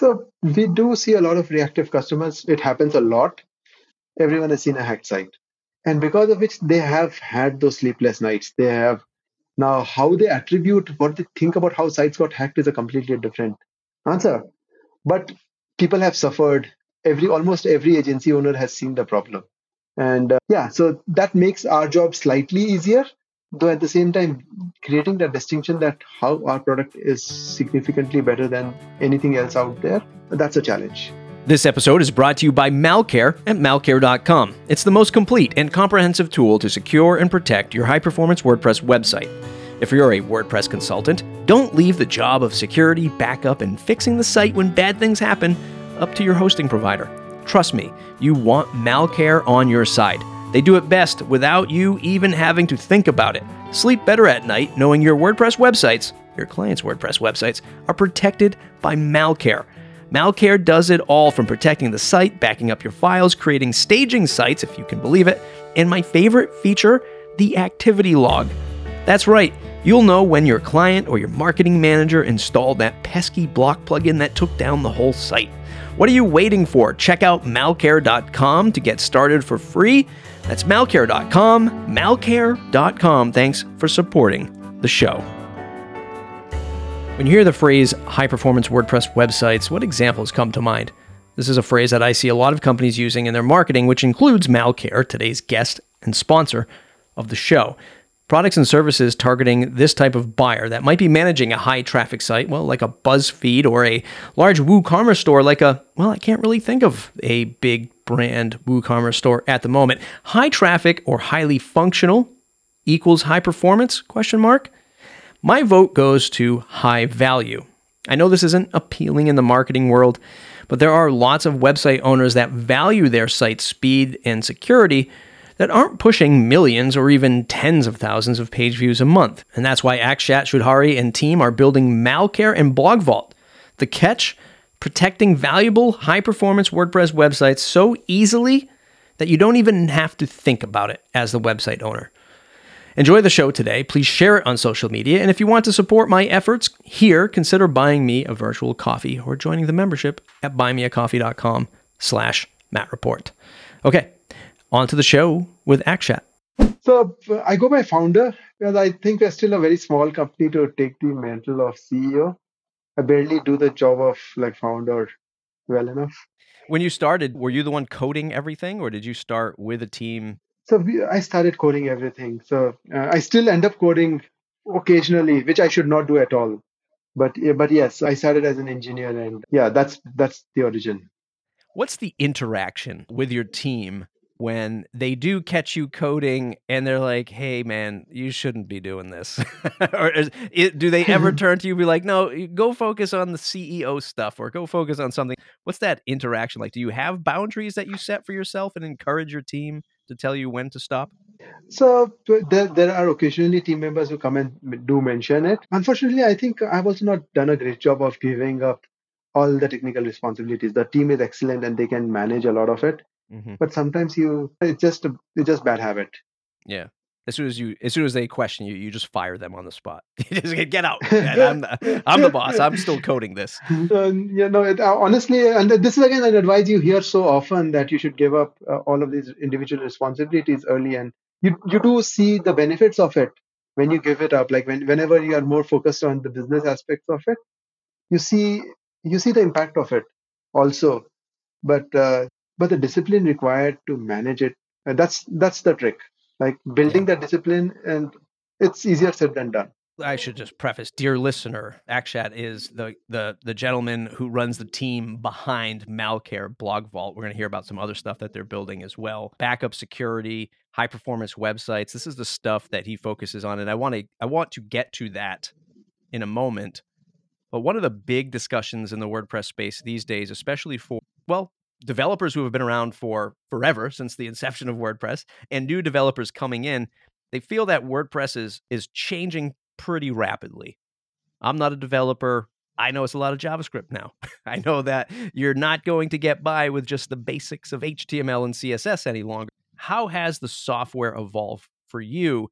So we do see a lot of reactive customers. It happens a lot. Everyone has seen a hacked site. And because of which they have had those sleepless nights. They have now how they attribute what they think about how sites got hacked is a completely different answer. But people have suffered. Every almost every agency owner has seen the problem. And uh, yeah, so that makes our job slightly easier though at the same time creating that distinction that how our product is significantly better than anything else out there that's a challenge this episode is brought to you by Malcare at malcare.com. It's the most complete and comprehensive tool to secure and protect your high performance WordPress website. If you're a WordPress consultant, don't leave the job of security, backup, and fixing the site when bad things happen up to your hosting provider. Trust me, you want Malcare on your side. They do it best without you even having to think about it. Sleep better at night knowing your WordPress websites, your clients' WordPress websites, are protected by Malcare. Malcare does it all from protecting the site, backing up your files, creating staging sites, if you can believe it, and my favorite feature, the activity log. That's right, you'll know when your client or your marketing manager installed that pesky block plugin that took down the whole site. What are you waiting for? Check out malcare.com to get started for free. That's malcare.com, malcare.com. Thanks for supporting the show. When you hear the phrase high performance WordPress websites, what examples come to mind? This is a phrase that I see a lot of companies using in their marketing, which includes Malcare, today's guest and sponsor of the show. Products and services targeting this type of buyer that might be managing a high traffic site, well, like a BuzzFeed or a large WooCommerce store, like a, well, I can't really think of a big brand WooCommerce store at the moment. High traffic or highly functional equals high performance? Question mark. My vote goes to high value. I know this isn't appealing in the marketing world, but there are lots of website owners that value their site speed and security that aren't pushing millions or even tens of thousands of page views a month. And that's why Akshat Choudhary and team are building Malcare and BlogVault. The catch? Protecting valuable, high performance WordPress websites so easily that you don't even have to think about it as the website owner. Enjoy the show today. Please share it on social media. And if you want to support my efforts here, consider buying me a virtual coffee or joining the membership at buymeacoffee.com slash Matt Report. Okay, on to the show with Akshat. So I go by founder because I think we're still a very small company to take the mantle of CEO. I barely do the job of like founder well enough. When you started, were you the one coding everything, or did you start with a team? So we, I started coding everything. So uh, I still end up coding occasionally, which I should not do at all. But but yes, I started as an engineer, and yeah, that's that's the origin. What's the interaction with your team when they do catch you coding and they're like, "Hey, man, you shouldn't be doing this," or is, it, do they ever turn to you and be like, "No, go focus on the CEO stuff," or "Go focus on something"? What's that interaction like? Do you have boundaries that you set for yourself and encourage your team to tell you when to stop? So there, there are occasionally team members who come and do mention it. Unfortunately, I think I've also not done a great job of giving up all the technical responsibilities. The team is excellent and they can manage a lot of it. Mm-hmm. But sometimes you it's just a, it's just bad habit. Yeah. As soon as you, as soon as they question you, you just fire them on the spot. You just get, out. I'm, the, I'm the boss. I'm still coding this. Um, you know, it, uh, honestly, and this is again an advice you hear so often that you should give up uh, all of these individual responsibilities early, and you you do see the benefits of it when you give it up. Like when whenever you are more focused on the business aspects of it, you see you see the impact of it also. But uh, but the discipline required to manage it and that's that's the trick like building that discipline and it's easier said than done I should just preface, dear listener, Akshat is the the the gentleman who runs the team behind Malcare Blog Vault. We're going to hear about some other stuff that they're building as well. Backup security, high performance websites. This is the stuff that he focuses on, and I want to I want to get to that in a moment. But one of the big discussions in the WordPress space these days, especially for well, developers who have been around for forever since the inception of WordPress and new developers coming in, they feel that WordPress is is changing pretty rapidly. I'm not a developer. I know it's a lot of JavaScript now. I know that you're not going to get by with just the basics of HTML and CSS any longer. How has the software evolved for you?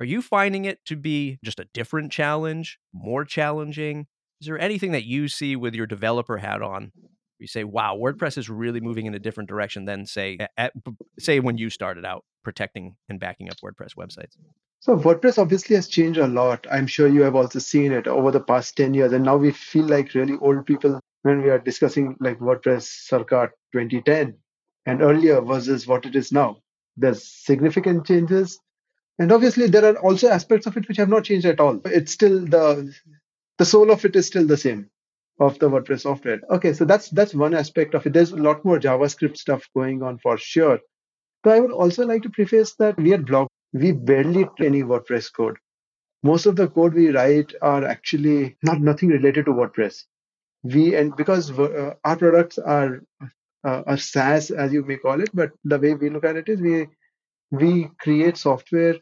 Are you finding it to be just a different challenge, more challenging? Is there anything that you see with your developer hat on? You say, "Wow, WordPress is really moving in a different direction than say at, say when you started out protecting and backing up WordPress websites." So WordPress obviously has changed a lot. I'm sure you have also seen it over the past 10 years. And now we feel like really old people when we are discussing like WordPress circa 2010 and earlier versus what it is now. There's significant changes. And obviously there are also aspects of it which have not changed at all. It's still the the soul of it is still the same of the WordPress software. Okay, so that's that's one aspect of it. There's a lot more JavaScript stuff going on for sure. But I would also like to preface that we at Blog we barely any WordPress code. Most of the code we write are actually not nothing related to WordPress. We and because uh, our products are uh, a SaaS, as you may call it, but the way we look at it is we we create software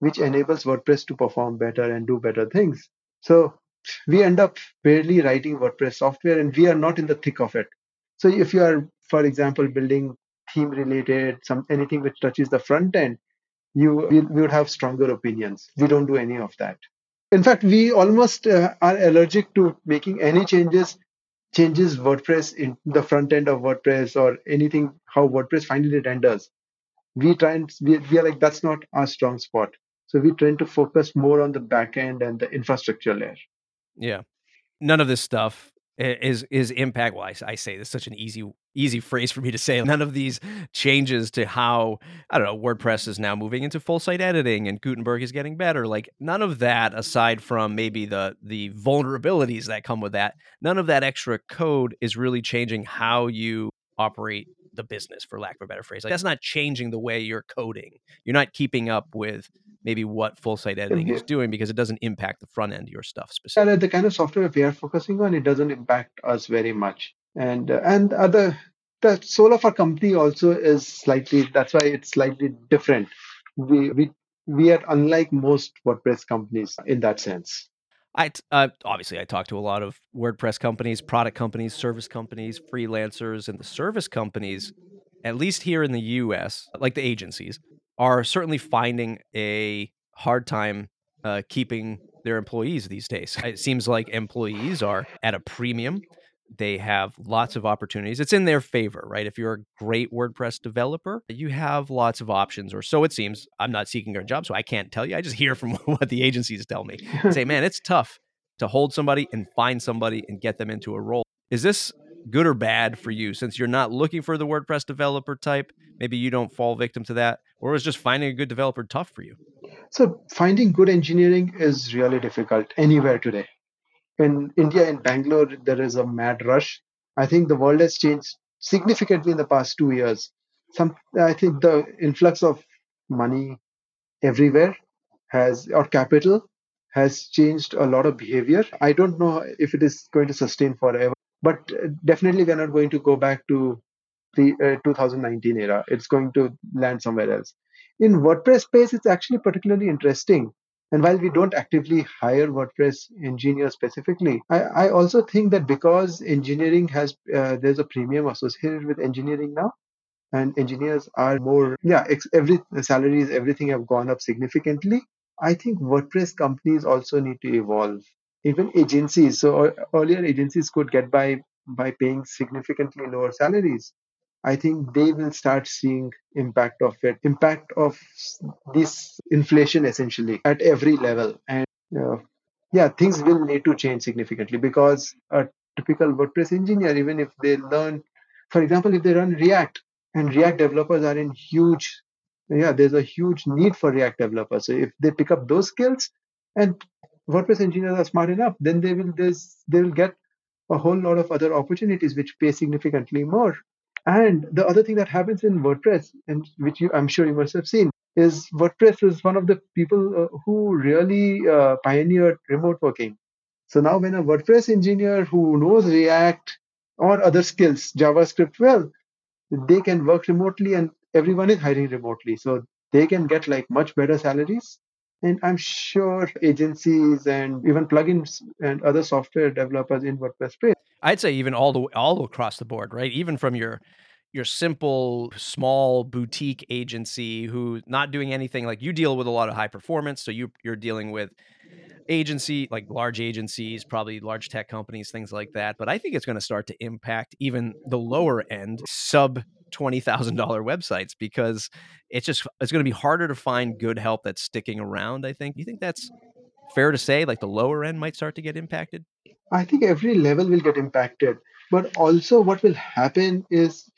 which enables WordPress to perform better and do better things. So we end up barely writing WordPress software, and we are not in the thick of it. So if you are, for example, building theme related some anything which touches the front end you we, would have stronger opinions. We don't do any of that. In fact, we almost uh, are allergic to making any changes changes WordPress in the front end of WordPress or anything how WordPress finally renders. We try and we, we are like that's not our strong spot. So we tend to focus more on the back end and the infrastructure layer. Yeah. None of this stuff is is impact well I, I, say this such an easy easy phrase for me to say none of these changes to how i don't know wordpress is now moving into full site editing and gutenberg is getting better like none of that aside from maybe the the vulnerabilities that come with that none of that extra code is really changing how you operate the business for lack of a better phrase like that's not changing the way you're coding you're not keeping up with maybe what full site editing is doing because it doesn't impact the front end of your stuff specifically. the kind of software we are focusing on, it doesn't impact us very much. And uh, and other the soul of our company also is slightly that's why it's slightly different. We we we are unlike most WordPress companies in that sense. I uh, obviously I talk to a lot of WordPress companies, product companies, service companies, freelancers, and the service companies. At least here in the U.S., like the agencies, are certainly finding a hard time uh, keeping their employees these days. It seems like employees are at a premium. They have lots of opportunities. It's in their favor, right? If you're a great WordPress developer, you have lots of options, or so it seems. I'm not seeking a job, so I can't tell you. I just hear from what the agencies tell me. Say, man, it's tough to hold somebody and find somebody and get them into a role. Is this good or bad for you since you're not looking for the WordPress developer type? Maybe you don't fall victim to that, or is just finding a good developer tough for you? So, finding good engineering is really difficult anywhere today. In India, in Bangalore, there is a mad rush. I think the world has changed significantly in the past two years. Some, I think the influx of money everywhere has, or capital, has changed a lot of behavior. I don't know if it is going to sustain forever but definitely we're not going to go back to the uh, 2019 era it's going to land somewhere else in wordpress space it's actually particularly interesting and while we don't actively hire wordpress engineers specifically i, I also think that because engineering has uh, there's a premium associated with engineering now and engineers are more yeah ex- every salaries everything have gone up significantly i think wordpress companies also need to evolve even agencies. So earlier agencies could get by by paying significantly lower salaries. I think they will start seeing impact of it, impact of this inflation essentially at every level. And uh, yeah, things will need to change significantly because a typical WordPress engineer, even if they learn, for example, if they run React and React developers are in huge, yeah, there's a huge need for React developers. So if they pick up those skills and WordPress engineers are smart enough, then they will this they will get a whole lot of other opportunities which pay significantly more. And the other thing that happens in WordPress, and which you, I'm sure you must have seen, is WordPress is one of the people uh, who really uh, pioneered remote working. So now, when a WordPress engineer who knows React or other skills, JavaScript well, they can work remotely, and everyone is hiring remotely. So they can get like much better salaries and I'm sure agencies and even plugins and other software developers in WordPress space. I'd say even all the all across the board, right? Even from your your simple small boutique agency who's not doing anything like you deal with a lot of high performance, so you you're dealing with agency, like large agencies, probably large tech companies, things like that. But I think it's going to start to impact even the lower end sub twenty thousand dollar websites because it's just it's going to be harder to find good help that's sticking around. I think. You think that's fair to say? Like the lower end might start to get impacted. I think every level will get impacted, but also what will happen is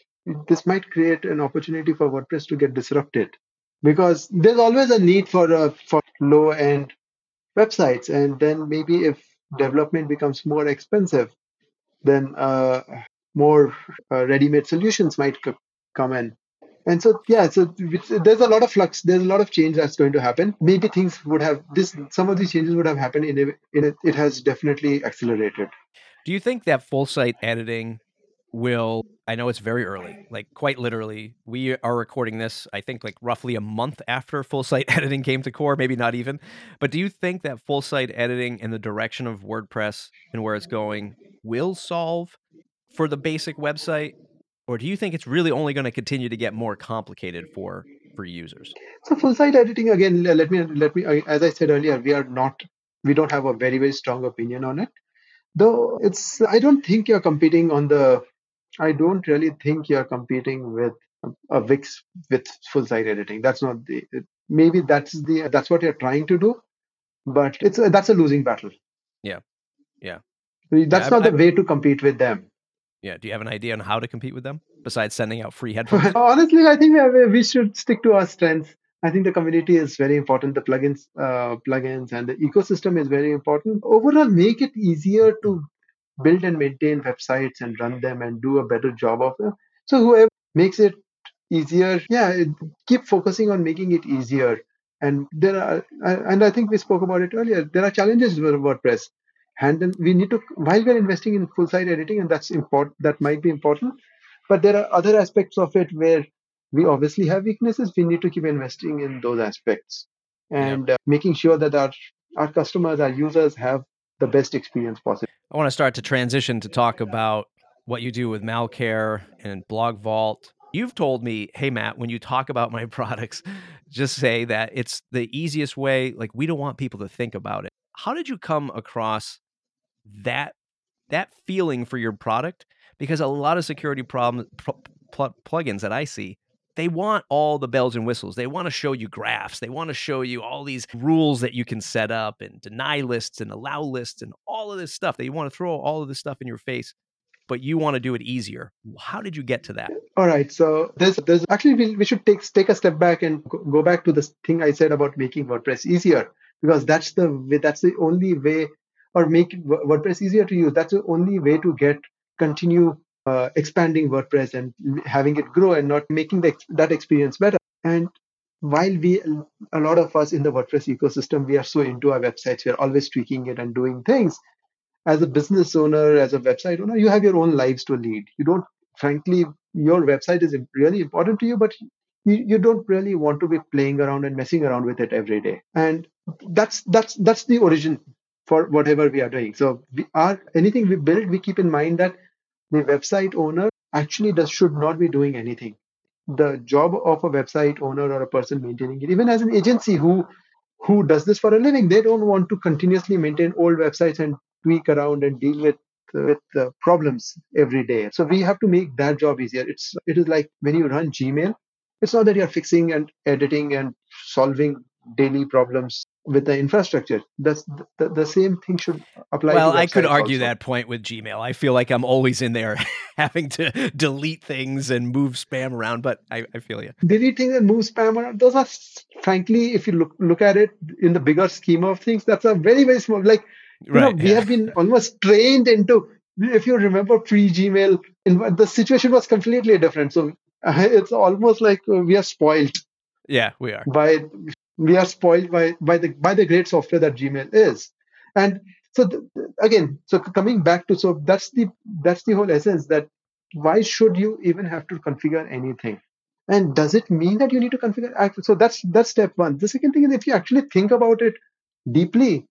this might create an opportunity for WordPress to get disrupted. Because there's always a need for uh, for low end websites, and then maybe if development becomes more expensive, then uh, more uh, ready-made solutions might c- come in. And so, yeah, so there's a lot of flux. There's a lot of change that's going to happen. Maybe things would have this. Some of these changes would have happened in in it has definitely accelerated. Do you think that full site editing will I know it's very early, like quite literally. We are recording this, I think, like roughly a month after full site editing came to core, maybe not even. But do you think that full site editing and the direction of WordPress and where it's going will solve for the basic website? Or do you think it's really only going to continue to get more complicated for for users? So full site editing again, let me let me as I said earlier, we are not we don't have a very very strong opinion on it. Though it's I don't think you're competing on the I don't really think you're competing with um, a Wix with full site editing. That's not the maybe that's the that's what you're trying to do, but it's a, that's a losing battle. Yeah, yeah. That's yeah, not I, the I, way to compete with them. Yeah. Do you have an idea on how to compete with them besides sending out free headphones? Honestly, I think we, we should stick to our strengths. I think the community is very important. The plugins, uh, plugins, and the ecosystem is very important. Overall, make it easier to build and maintain websites and run them and do a better job of them. So whoever makes it easier, yeah, keep focusing on making it easier. And there are, and I think we spoke about it earlier. There are challenges with WordPress. Handle. We need to while we're investing in full site editing, and that's important. That might be important, but there are other aspects of it where we obviously have weaknesses. We need to keep investing in those aspects and yeah. uh, making sure that our our customers, our users, have the best experience possible. I want to start to transition to talk about what you do with Malcare and Blog Vault. You've told me, hey, Matt, when you talk about my products, just say that it's the easiest way. Like, we don't want people to think about it. How did you come across that that feeling for your product? Because a lot of security problem pl- pl- plugins that I see they want all the bells and whistles. They want to show you graphs. They want to show you all these rules that you can set up and deny lists and allow lists and all of this stuff. They want to throw all of this stuff in your face, but you want to do it easier. How did you get to that? All right. So there's there's actually we, we should take take a step back and go back to this thing I said about making WordPress easier because that's the way, that's the only way or make WordPress easier to use. That's the only way to get continue uh, expanding WordPress and having it grow and not making the, that experience better. And while we, a lot of us in the WordPress ecosystem, we are so into our websites, we are always tweaking it and doing things. As a business owner, as a website owner, you have your own lives to lead. You don't, frankly, your website is really important to you, but you, you don't really want to be playing around and messing around with it every day. And that's that's that's the origin for whatever we are doing. So we are anything we build, we keep in mind that the website owner actually does should not be doing anything. The job of a website owner or a person maintaining it, even as an agency who who does this for a living, they don't want to continuously maintain old websites and tweak around and deal with with the problems every day. So we have to make that job easier. It's it is like when you run Gmail, it's not that you're fixing and editing and solving daily problems with the infrastructure. That's the, the same thing should apply. Well, I could argue also. that point with Gmail. I feel like I'm always in there having to delete things and move spam around, but I, I feel you. Deleting and move spam around, those are frankly, if you look look at it in the bigger scheme of things, that's a very, very small like you right, know, we have been almost trained into if you remember pre-Gmail, the situation was completely different. So uh, it's almost like we are spoiled. Yeah, we are. By we are spoiled by by the by the great software that gmail is. And so th- again so coming back to so that's the that's the whole essence that why should you even have to configure anything? And does it mean that you need to configure so that's that's step one. The second thing is if you actually think about it deeply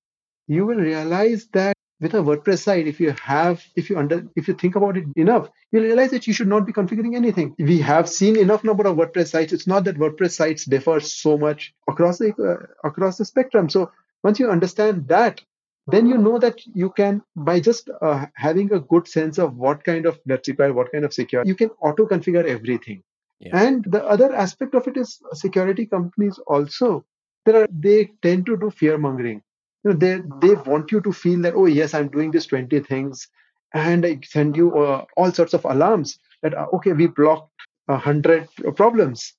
you will realize that with a WordPress site, if you have, if you under, if you think about it enough, you'll realize that you should not be configuring anything. We have seen enough number of WordPress sites. It's not that WordPress sites differ so much across the uh, across the spectrum. So Once you understand that, then you know that you can, by just uh, having a good sense of what kind of that's required, what kind of security, you can auto configure everything. Yeah. And the other aspect of it is security companies also. There are they tend to do fear mongering. You know, they they want you to feel that oh yes, I'm doing this 20 things, and I send you uh, all sorts of alarms that uh, okay, we blocked a hundred problems.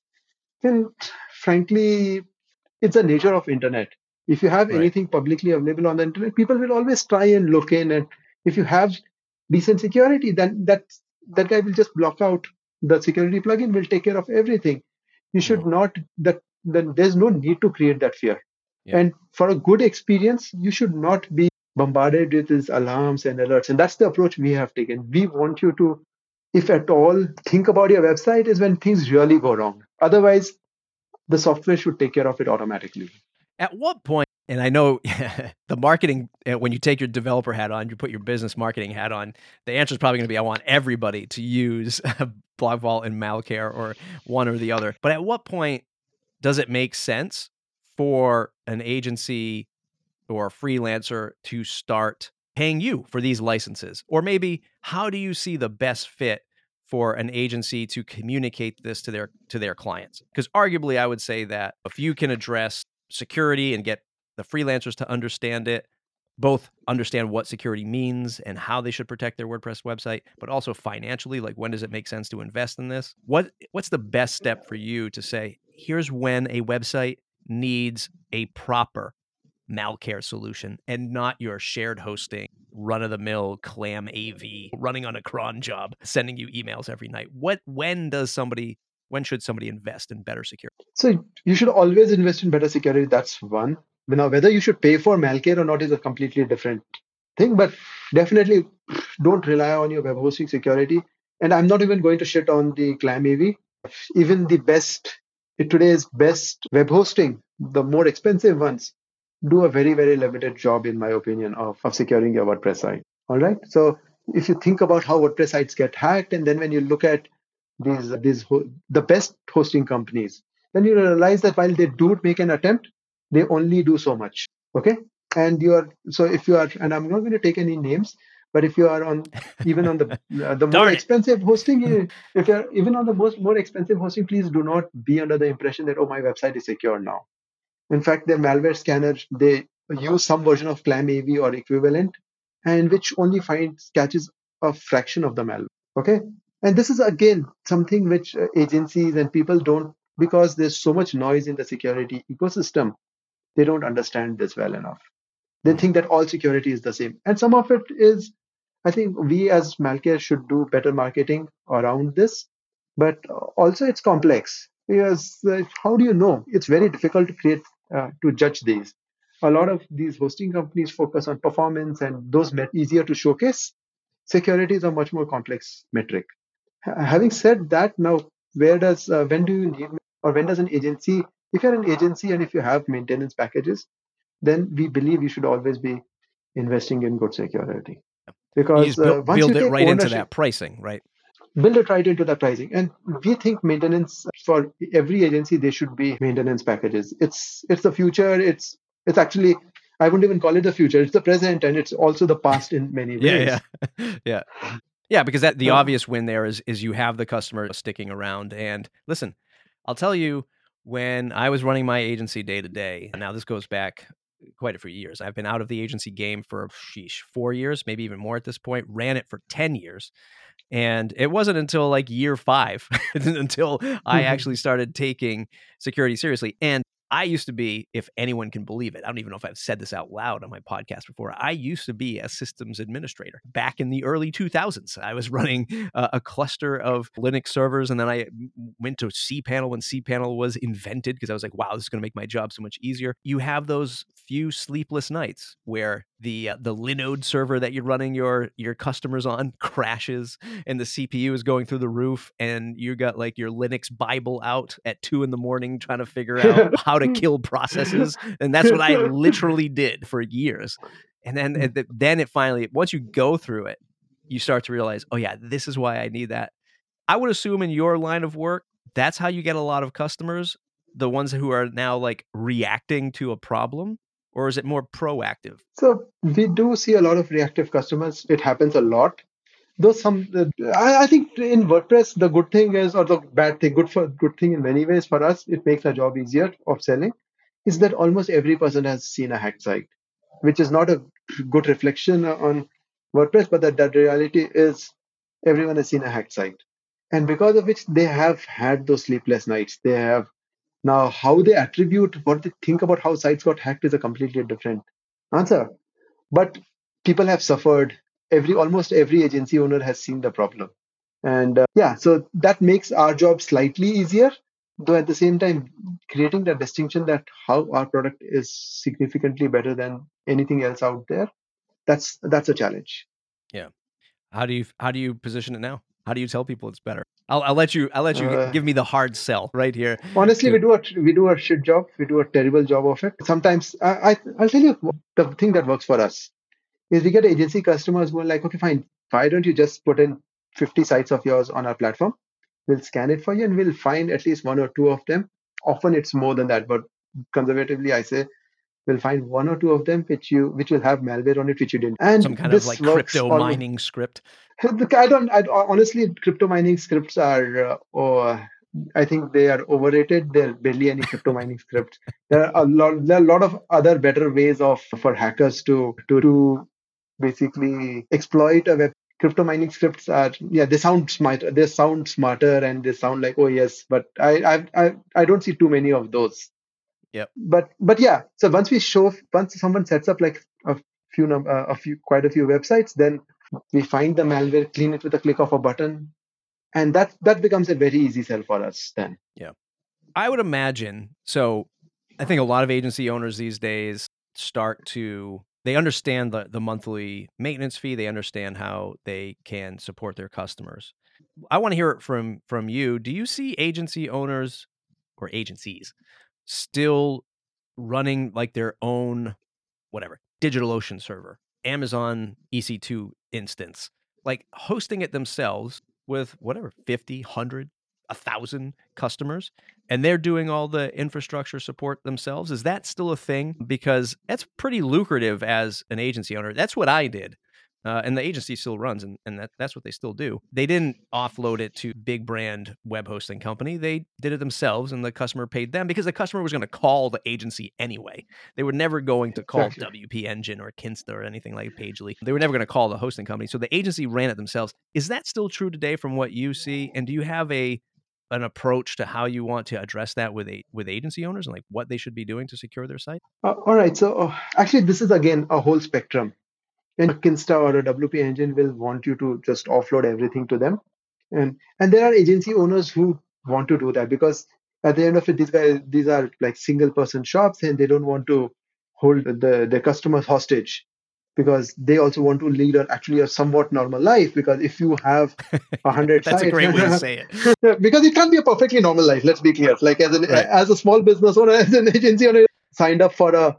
And frankly, it's the nature of internet. If you have Right. anything publicly available on the internet, people will always try and look in. And if you have decent security, then that that guy will just block out the security plugin. Will take care of everything. You should not that then there's no need to create that fear. Yeah. And for a good experience, you should not be bombarded with these alarms and alerts. And that's the approach we have taken. We want you to, if at all, think about your website is when things really go wrong. Otherwise, the software should take care of it automatically. At what point? point, and I know the marketing, uh, when you take your developer hat on, you put your business marketing hat on, the answer is probably going to be I want everybody to use BlogVault and Malcare or one or the other. But at what point does it make sense for an agency or a freelancer to start paying you for these licenses? Or maybe how do you see the best fit for an agency to communicate this to their to their clients? Because arguably I would say that if you can address security and get the freelancers to understand it, both understand what security means and how they should protect their WordPress website, but also financially, like when does it make sense to invest in this? What what's the best step for you to say, here's when a website needs a proper Malcare solution and not your shared hosting, run of the mill ClamAV running on a cron job, sending you emails every night. What when does somebody when should somebody invest in better security? So you should always invest in better security. That's one. Now, whether you should pay for Malcare or not is a completely different thing. But definitely don't rely on your web hosting security. And I'm not even going to shit on the ClamAV. Even the best, today's best web hosting, the more expensive ones, do a very, very limited job, in my opinion, of, of securing your WordPress site. All right. So if you think about how WordPress sites get hacked, and then when you look at these, these the best hosting companies, then you realize that while they do make an attempt, they only do so much. Okay. And you are so if you are, and I'm not going to take any names, but if you are on even on the uh, the more expensive hosting, if you're even on the most more expensive hosting, please do not be under the impression that oh my website is secure now. In fact, the malware scanner they use some version of ClamAV or equivalent, and which only finds catches a fraction of the malware. Okay, and this is again something which uh, agencies and people don't because there's so much noise in the security ecosystem. They don't understand this well enough. They think that all security is the same, and some of it is. I think we as Malcare should do better marketing around this, but also it's complex because uh, how do you know? It's very difficult to create uh, to judge these. A lot of these hosting companies focus on performance, and those met easier to showcase. Security is a much more complex metric. H- having said that, now where does uh, when do you need or when does an agency? If you're an agency and if you have maintenance packages, then we believe you should always be investing in good security You because uh, once build you it right into that pricing, right? Build it right into the pricing and we think maintenance for every agency they should be maintenance packages it's it's the future it's it's actually i wouldn't even call it the future it's the present and it's also the past in many ways Yeah, yeah, yeah, yeah. Because that the obvious win there is is you have the customer sticking around. And listen, I'll tell you, when I was running my agency day to day, now this goes back quite a few years. I've been out of the agency game for sheesh four years, maybe even more at this point. Ran it for ten years, and it wasn't until like year five until I Mhm. actually started taking security seriously. And I used to be, if anyone can believe it, I don't even know if I've said this out loud on my podcast before. I used to be a systems administrator back in the early 2000s. I was running uh, a cluster of Linux servers, and then I went to cPanel when cPanel was invented because I was like, wow, this is going to make my job so much easier. You have those few sleepless nights where the uh, the Linode server that you're running your your customers on crashes and the CPU is going through the roof and you got like your Linux Bible out at two in the morning trying to figure out how to kill processes. And that's what I literally did for years. And then and then it finally once you go through it, you start to realize, oh yeah, this is why I need that. I would assume in your line of work, that's how you get a lot of customers, the ones who are now like reacting to a problem. Or is it more proactive? So we do see a lot of reactive customers. It happens a lot. Though some, I, think in WordPress the good thing is, or the bad thing, good for good thing in many ways for us, it makes our job easier of selling, is that almost every person has seen a hacked site, which is not a good reflection on WordPress, but that that reality is everyone has seen a hacked site, and because of which they have had those sleepless nights. They have now how they attribute what they think about how sites got hacked is a completely different answer. But people have suffered. Every almost every agency owner has seen the problem, and uh, yeah, so that makes our job slightly easier. Though at the same time, creating that distinction that how our product is significantly better than anything else out there, that's that's a challenge. Yeah. How do you how do you position it now? How do you tell people it's better? I'll, I'll let you I'll let you Uh, give me the hard sell right here. Honestly, we do a we do a shit job. We do a terrible job of it. Sometimes I, I I'll tell you the thing that works for us is we get agency customers who are like, okay, fine. Why don't you just put in 50 sites of yours on our platform? We'll scan it for you and we'll find at least one or two of them. Often it's more than that, but conservatively, I say we'll find one or two of them which you which will have malware on it which you didn't. And Some kind this of like crypto almost- mining script. I don't. I honestly, crypto mining scripts are. Uh, oh, I think they are overrated. There are barely any crypto mining scripts. There are a lot. There are a lot of other better ways of for hackers to to, to basically exploit a web. Crypto mining scripts are yeah they sound smart they sound smarter and they sound like oh yes but I I I, I don't see too many of those. Yep. But but yeah so once we show once someone sets up like a few num- uh, a few quite a few websites then we find the malware, clean it with a click of a button, and that that becomes a very easy sell for us then. Yeah. I would imagine. So I think a lot of agency owners these days start to they understand the, the monthly maintenance fee. They understand how they can support their customers. I want to hear it from from you. Do you see agency owners or agencies still running like their own whatever DigitalOcean server, Amazon EC2 instance, like hosting it themselves with whatever 50, 100, 1,000 customers and they're doing all the infrastructure support themselves. Is that still a thing? Because that's pretty lucrative as an agency owner. That's what I did. Uh, and the agency still runs, and, and that, that's what they still do. They didn't offload it to big brand web hosting company. They did it themselves, and the customer paid them because the customer was going to call the agency anyway. They were never going to call Exactly. WP Engine or Kinsta or anything like Pagely. They were never going to call the hosting company. So the agency ran it themselves. Is that still true today from what you see? And do you have a an approach to how you want to address that with a with agency owners and like what they should be doing to secure their site? Uh, all right, so uh, actually this is again a whole spectrum. And Kinsta or a WP engine will want you to just offload everything to them, and and there are agency owners who want to do that because at the end of it, these guys these are like single person shops and they don't want to hold the their customers hostage because they also want to lead a, actually a somewhat normal life because if you have a hundred That's a sites great way to say it. Because it can't be a perfectly normal life. Let's be clear. Like as an Right. as a small business owner, as an agency owner, signed up for a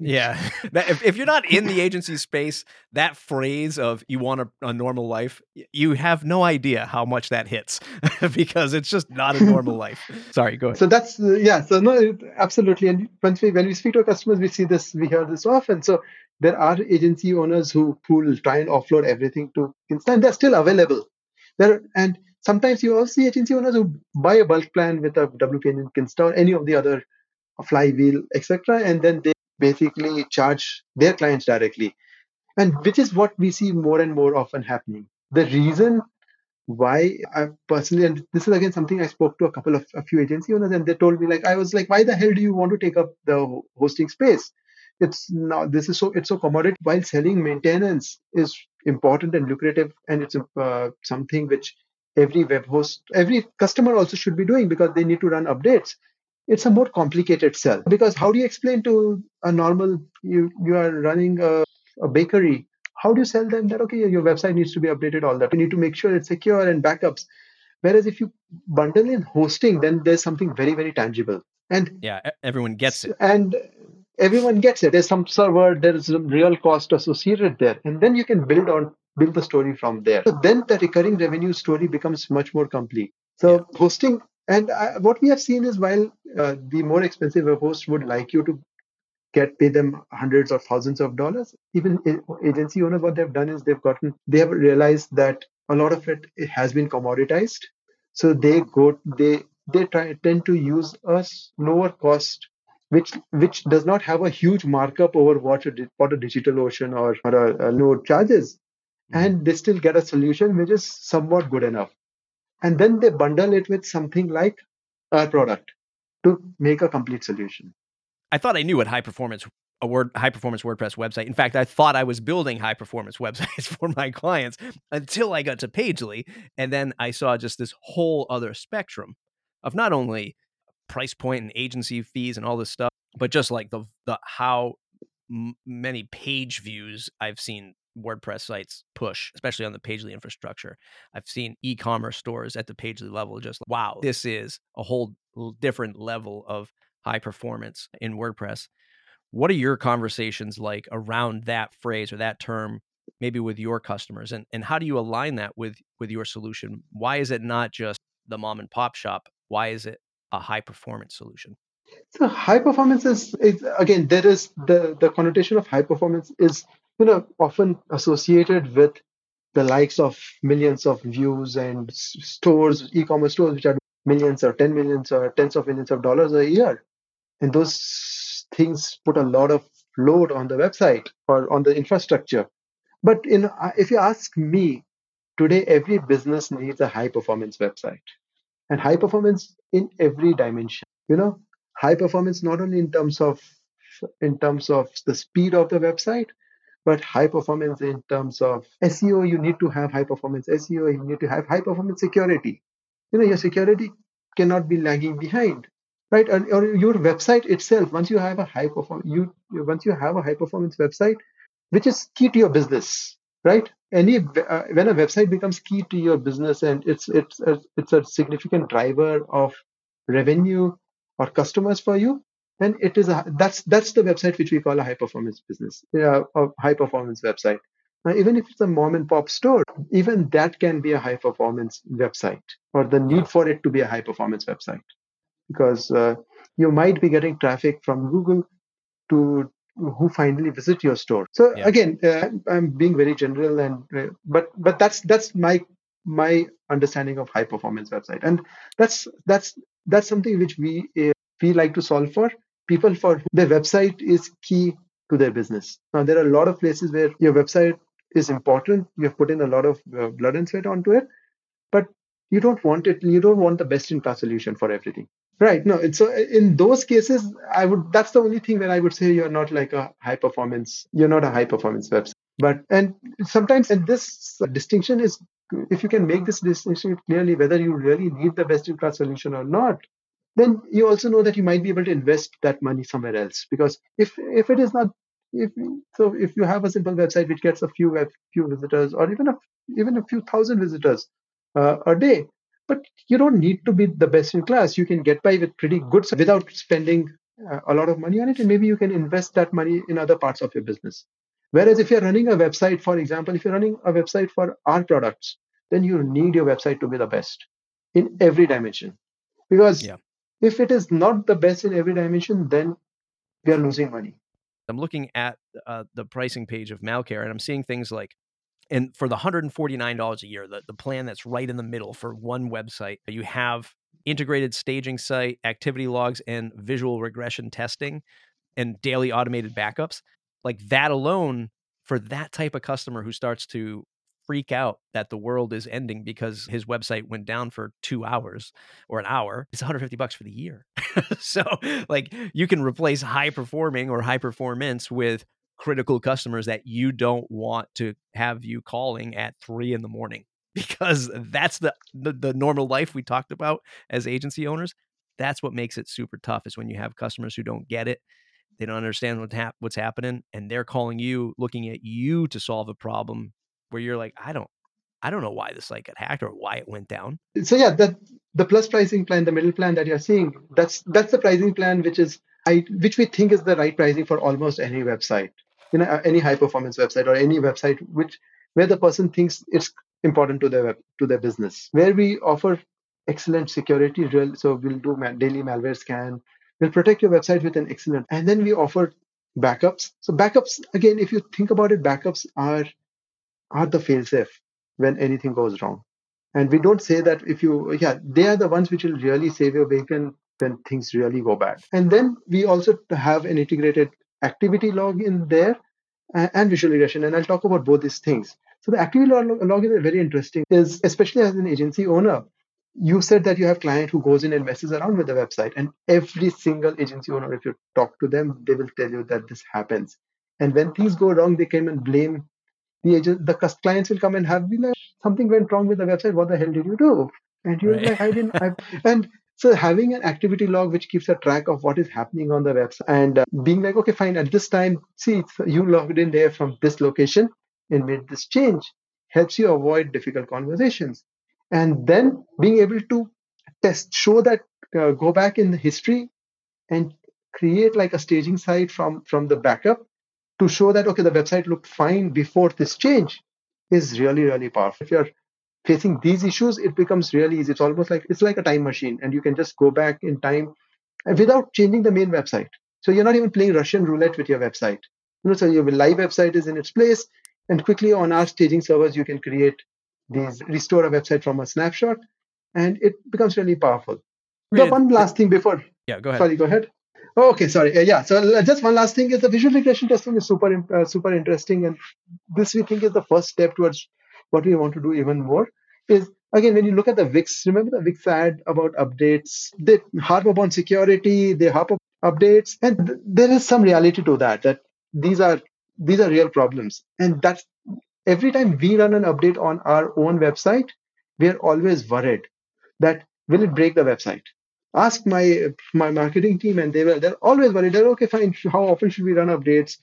Yeah. That, if, if you're not in the agency space, that phrase of you want a, a normal life, you have no idea how much that hits because it's just not a normal life. Sorry, go ahead. so that's uh, yeah. So no, absolutely. And once we when we speak to our customers, we see this, we hear this often. So there are agency owners who who will try and offload everything to Kinsta, and they're still available. There and sometimes you also see agency owners who buy a bulk plan with a WP engine or any of the other flywheel, etc., and then they basically charge their clients directly. and which is what we see more and more often happening. The reason why I personally, and this is again something I spoke to a couple of a few agency owners, and they told me like I was like, why the hell do you want to take up the hosting space? It's now this is so it's so commodity. While selling maintenance is important and lucrative, and it's uh, something which every web host, every customer also should be doing because they need to run updates. It's a more complicated sell because how do you explain to a normal you you are running a, a bakery how do you sell them that okay your website needs to be updated all that. You need to make sure it's secure and backups. Whereas if you bundle in hosting then there's something very very tangible. And Yeah, everyone gets it. and everyone gets it. There's some server there's some real cost associated there. And then you can build on build the story from there. So then the recurring revenue story becomes much more complete. So hosting and uh, what we have seen is while uh, the more expensive web host would like you to get pay them hundreds or thousands of dollars. Even agency owners, what they've done is they've gotten they have realized that a lot of it, it has been commoditized. So they go they they try tend to use a lower cost which which does not have a huge markup over what a, what a DigitalOcean or, or a, a node charges mm-hmm. and they still get a solution which is somewhat good enough and then they bundle it with something like a product to make a complete solution i thought i knew what high performance a word high performance WordPress website. In fact, I thought I was building high performance websites for my clients until I got to Pagely, and then I saw just this whole other spectrum of not only price point and agency fees and all this stuff, but just like the the how m- many page views I've seen WordPress sites push, especially on the Pagely infrastructure. I've seen e-commerce stores at the Pagely level just wow, this is a whole different level of high performance in WordPress. What are your conversations like around that phrase or that term maybe with your customers and and how do you align that with with your solution? Why is it not just the mom and pop shop? Why is it a high performance solution? So high performance is, is again there is the the connotation of high performance is you know often associated with the likes of millions of views and stores, e-commerce stores which are millions or 10 millions or tens of millions of dollars a year. And those things put a lot of load on the website or on the infrastructure. But in, uh, if you ask me, today every business needs a high performance website and high performance in every dimension you know high performance not only in terms of in terms of the speed of the website but high performance in terms of seo you need to have high performance. Seo you need to have high performance security. You know your security cannot be lagging behind right? And, or your website itself once you have a high perform you once you have a high performance website which is key to your business right? Any uh, when a website becomes key to your business and it's it's a, it's a significant driver of revenue or customers for you then it is a that's that's the website which we call a high performance business yeah, a high performance website. Now even if it's a mom and pop store even that can be a high performance website or the need for it to be a high performance website. Because uh, you might be getting traffic from google to who finally visit your store. So yeah. again uh, i'm being very general and uh, but but that's that's my my understanding of high performance website. And that's that's that's something which we uh, we like to solve for people for their website is key to their business now there are a lot of places where your website is important you have put in a lot of uh, blood and sweat onto it but you don't want it you don't want the best in class solution for everything Right. No. It's so in those cases, I would. That's the only thing where I would say you're not like a high performance. You're not a high performance website. But and sometimes and this distinction is if you can make this distinction clearly whether you really need the best in class solution or not, then you also know that you might be able to invest that money somewhere else. Because if if it is not if so if you have a simple website which gets a few a few visitors or even a even a few thousand visitors uh, a day but you don't need to be the best in class. You can get by with pretty good without spending uh, a lot of money on it. And maybe you can invest that money in other parts of your business. Whereas if you're running a website, for example, if you're running a website for our products, then you need your website to be the best in every dimension. Because yeah. If it is not the best in every dimension, then we are losing money. I'm looking at uh, the pricing page of Malcare and I'm seeing things like and for the $149 a year, the, the plan that's right in the middle for one website, you have integrated staging site, activity logs, and visual regression testing and daily automated backups. Like that alone, for that type of customer who starts to freak out that the world is ending because his website went down for two hours or an hour, it's 150 bucks for the year. so, like, you can replace high performing or high performance with critical customers that you don't want to have you calling at three in the morning because that's the, the, the normal life we talked about as agency owners that's what makes it super tough is when you have customers who don't get it they don't understand what hap- what's happening and they're calling you looking at you to solve a problem where you're like i don't i don't know why this site got hacked or why it went down so yeah the the plus pricing plan the middle plan that you're seeing that's that's the pricing plan which is I, which we think is the right pricing for almost any website you know uh, any high performance website or any website which where the person thinks it's important to their web, to their business where we offer excellent security real so we'll do daily malware scan we'll protect your website with an excellent and then we offer backups. So backups, again, if you think about it, backups are are the failsafe when anything goes wrong. And we don't say that if you, yeah, they are the ones which will really save your bacon when things really go bad. And then we also have an integrated activity log in there and visual regression. And I'll talk about both these things. So the activity log, log is very interesting, is especially as an agency owner, you said that you have client who goes in and messes around with the website and every single agency owner if you talk to them they will tell you that this happens and when things go wrong they and blame the agent the clients will come and have been like something went wrong with the website what the hell did you do and you're right. like i didn't I, and so having an activity log which keeps a track of what is happening on the website and uh, being like okay fine at this time see you logged in there from this location and made this change helps you avoid difficult conversations and then being able to test show that uh, go back in the history and create like a staging site from from the backup to show that okay the website looked fine before this change is really really powerful if you're facing these issues it becomes really easy it's almost like it's like a time machine and you can just go back in time without changing the main website so you're not even playing russian roulette with your website you know so your live website is in its place and quickly on our staging servers you can create these restore a website from a snapshot, and it becomes really powerful. The one last thing before. Yeah, go ahead. Sorry, go ahead. Oh, okay, sorry. Uh, yeah, so just one last thing is the visual regression testing is super uh, super interesting, and this we think is the first step towards what we want to do even more. Is again when you look at the Wix, remember the Wix ad about updates? They harp upon security, they harp upon updates, and th- there is some reality to that. That these are these are real problems, and that's every time we run an update on our own website, we are always worried that will it break the website? Ask my my marketing team, and they will. They're always worried. They're okay, fine. How often should we run updates?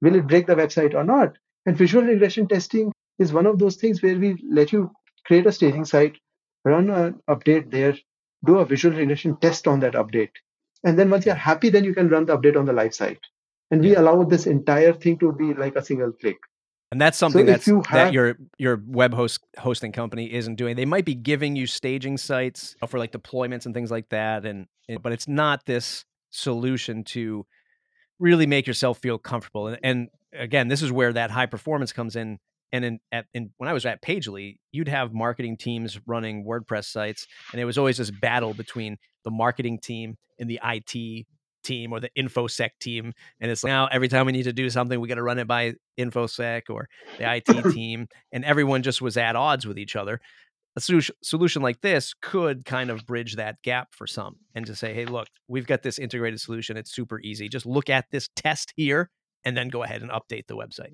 Will it break the website or not? And visual regression testing is one of those things where we let you create a staging site, run an update there, do a visual regression test on that update, and then once you're happy, then you can run the update on the live site. And we allow this entire thing to be like a single click. And that's something so that's, you have, that your your web host hosting company isn't doing. They might be giving you staging sites uh, for like deployments and things like that, and, and but it's not this solution to really make yourself feel comfortable. And, and again, this is where that high performance comes in. And in, at, in when I was at Pagely, you'd have marketing teams running WordPress sites, and it was always this battle between the marketing team and the IT team or the infosec team and it's like now every time we need to do something we got to run it by infosec or the it team and everyone just was at odds with each other. A solution like this could kind of bridge that gap for some and to say hey look we've got this integrated solution it's super easy just look at this test here and then go ahead and update the website.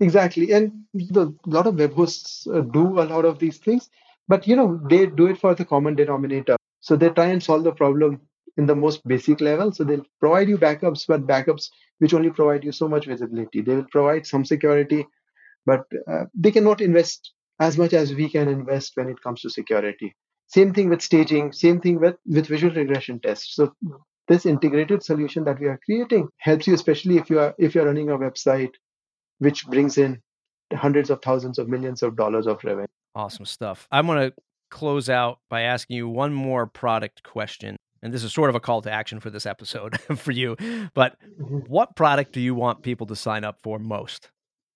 Exactly and a lot of web hosts uh, do a lot of these things but you know they do it for the common denominator. So they try and solve the problem in the most basic level. So they'll provide you backups, but backups which only provide you so much visibility. They will provide some security, but uh, they cannot invest as much as we can invest when it comes to security. Same thing with staging, same thing with, with visual regression tests. So this integrated solution that we are creating helps you, especially if you are if you're running a website which brings in hundreds of thousands of millions of dollars of revenue. Awesome stuff. I'm to close out by asking you one more product question and this is sort of a call to action for this episode for you, but mm-hmm. what product do you want people to sign up for most?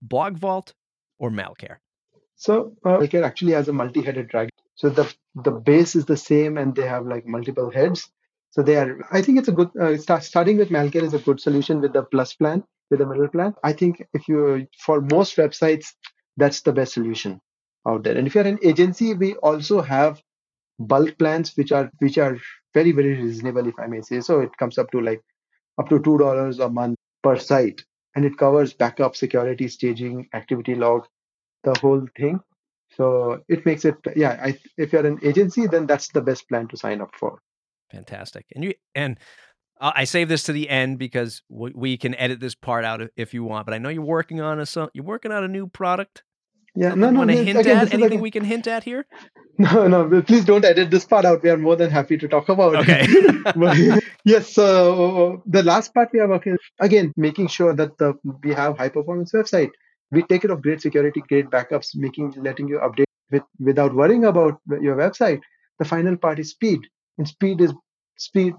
BlogVault or Malcare? So uh, Malcare actually has a multi-headed dragon. So the the base is the same, and they have like multiple heads. So they are. I think it's a good uh, start, starting with Malcare is a good solution with the plus plan, with the middle plan. I think if you for most websites, that's the best solution out there. And if you're an agency, we also have bulk plans which are which are very very reasonable if i may say so it comes up to like up to two dollars a month per site and it covers backup security staging activity log the whole thing so it makes it yeah I, if you're an agency then that's the best plan to sign up for fantastic and you and I save this to the end because we can edit this part out if you want. But I know you're working on a you're working on a new product. Yeah, no, no. Want to hint again, at anything like, we can hint at here? No, no. Please don't edit this part out. We are more than happy to talk about. Okay. yes. So the last part we are working again, making sure that the we have high performance website. We take care of great security, great backups, making letting you update with without worrying about your website. The final part is speed, and speed is speed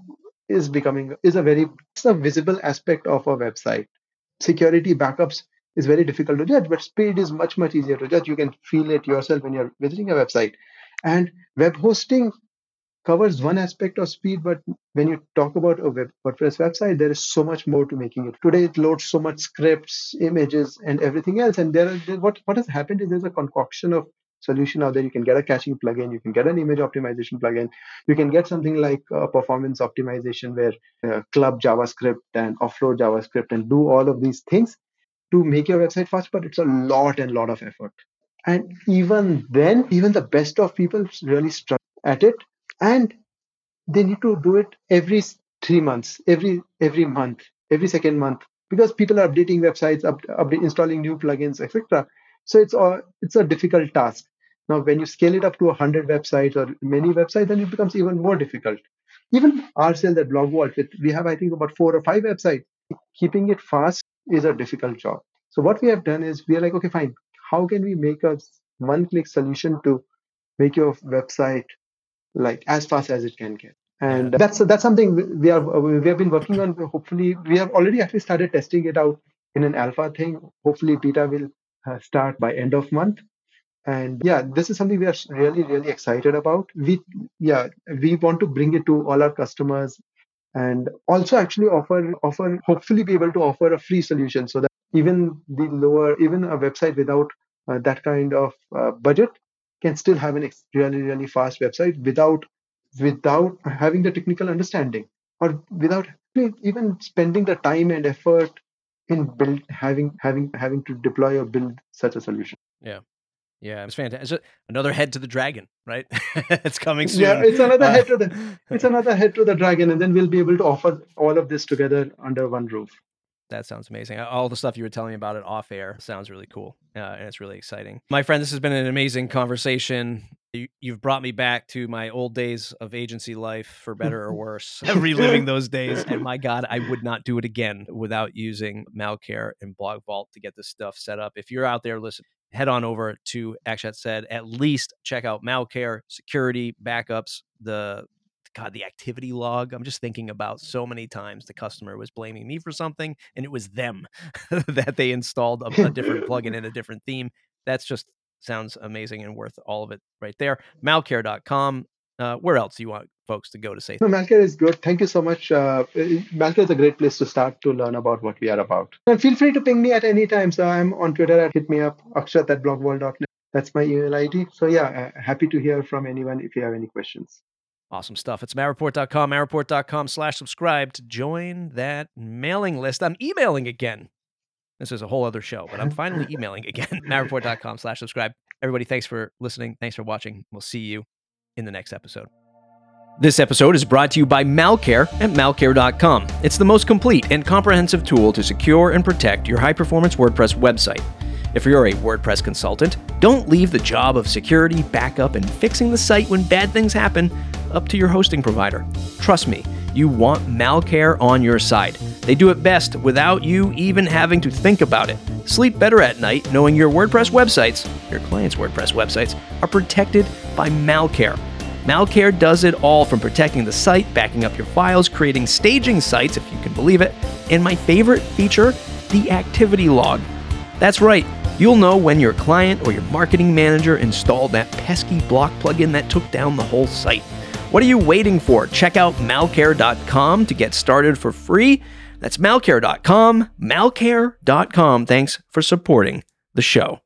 is becoming is a very it's a visible aspect of a website security backups is very difficult to judge, but speed is much, much easier to judge. You can feel it yourself when you're visiting a website. And web hosting covers one aspect of speed, but when you talk about a web, WordPress website, there is so much more to making it. Today, it loads so much scripts, images, and everything else. And there, are, what what has happened is there's a concoction of solution out there. You can get a caching plugin, you can get an image optimization plugin, you can get something like performance optimization where uh, club JavaScript and offload JavaScript and do all of these things to make your website fast. But it's a lot and lot of effort. And even then, even the best of people really struggle at it and they need to do it every three months every every month every second month because people are updating websites up, update, installing new plugins etc so it's a it's a difficult task now when you scale it up to 100 websites or many websites then it becomes even more difficult even ourselves at blogvault we have i think about four or five websites keeping it fast is a difficult job. So what we have done is we are like okay fine. How can we make a one click solution to make your website like as fast as it can get? And that's that's something we are we have been working on. Hopefully we have already actually started testing it out in an alpha thing. Hopefully beta will uh, start by end of month. And yeah this is something we are really really excited about. We yeah we want to bring it to all our customers and also actually offer offer hopefully be able to offer a free solution so that even the lower even a website without uh, that kind of uh, budget can still have an really really fast website without without having the technical understanding or without even spending the time and effort in build having having having to deploy or build such a solution. Yeah yeah, it's fantastic. Another head to the dragon, right? it's coming soon. Yeah, it's another head to the it's another head to the dragon, and then we'll be able to offer all of this together under one roof. That sounds amazing. All the stuff you were telling me about it off air sounds really cool, uh, and it's really exciting. My friend, this has been an amazing conversation. You, you've brought me back to my old days of agency life, for better or worse, reliving those days. And my God, I would not do it again without using Malcare and BlogVault to get this stuff set up. If you're out there, listen, head on over to Akshat said, at least check out Malcare, security, backups, the God, the activity log. I'm just thinking about so many times the customer was blaming me for something and it was them that they installed a, a different plugin and a different theme. That's just sounds amazing and worth all of it right there. Malcare.com. Uh, where else do you want folks to go to say? No, Malcare is good. Thank you so much. Uh, Malcare is a great place to start to learn about what we are about. And feel free to ping me at any time. So I'm on Twitter at hit me up, akshat at blogvault.net. That's my email ID. So yeah, uh, happy to hear from anyone if you have any questions. Awesome stuff. It's mattreport.com, mattreport.com slash subscribe to join that mailing list. I'm emailing again. This is a whole other show, but I'm finally emailing again. mattreport.com slash subscribe. Everybody, thanks for listening. Thanks for watching. We'll see you in the next episode. This episode is brought to you by Malcare at malcare.com. It's the most complete and comprehensive tool to secure and protect your high performance WordPress website. If you're a WordPress consultant, don't leave the job of security, backup, and fixing the site when bad things happen up to your hosting provider. Trust me, you want Malcare on your side. They do it best without you even having to think about it. Sleep better at night knowing your WordPress websites, your clients' WordPress websites, are protected by Malcare. Malcare does it all from protecting the site, backing up your files, creating staging sites, if you can believe it, and my favorite feature, the activity log. That's right, you'll know when your client or your marketing manager installed that pesky block plugin that took down the whole site. What are you waiting for? Check out malcare.com to get started for free. That's malcare.com, malcare.com. Thanks for supporting the show.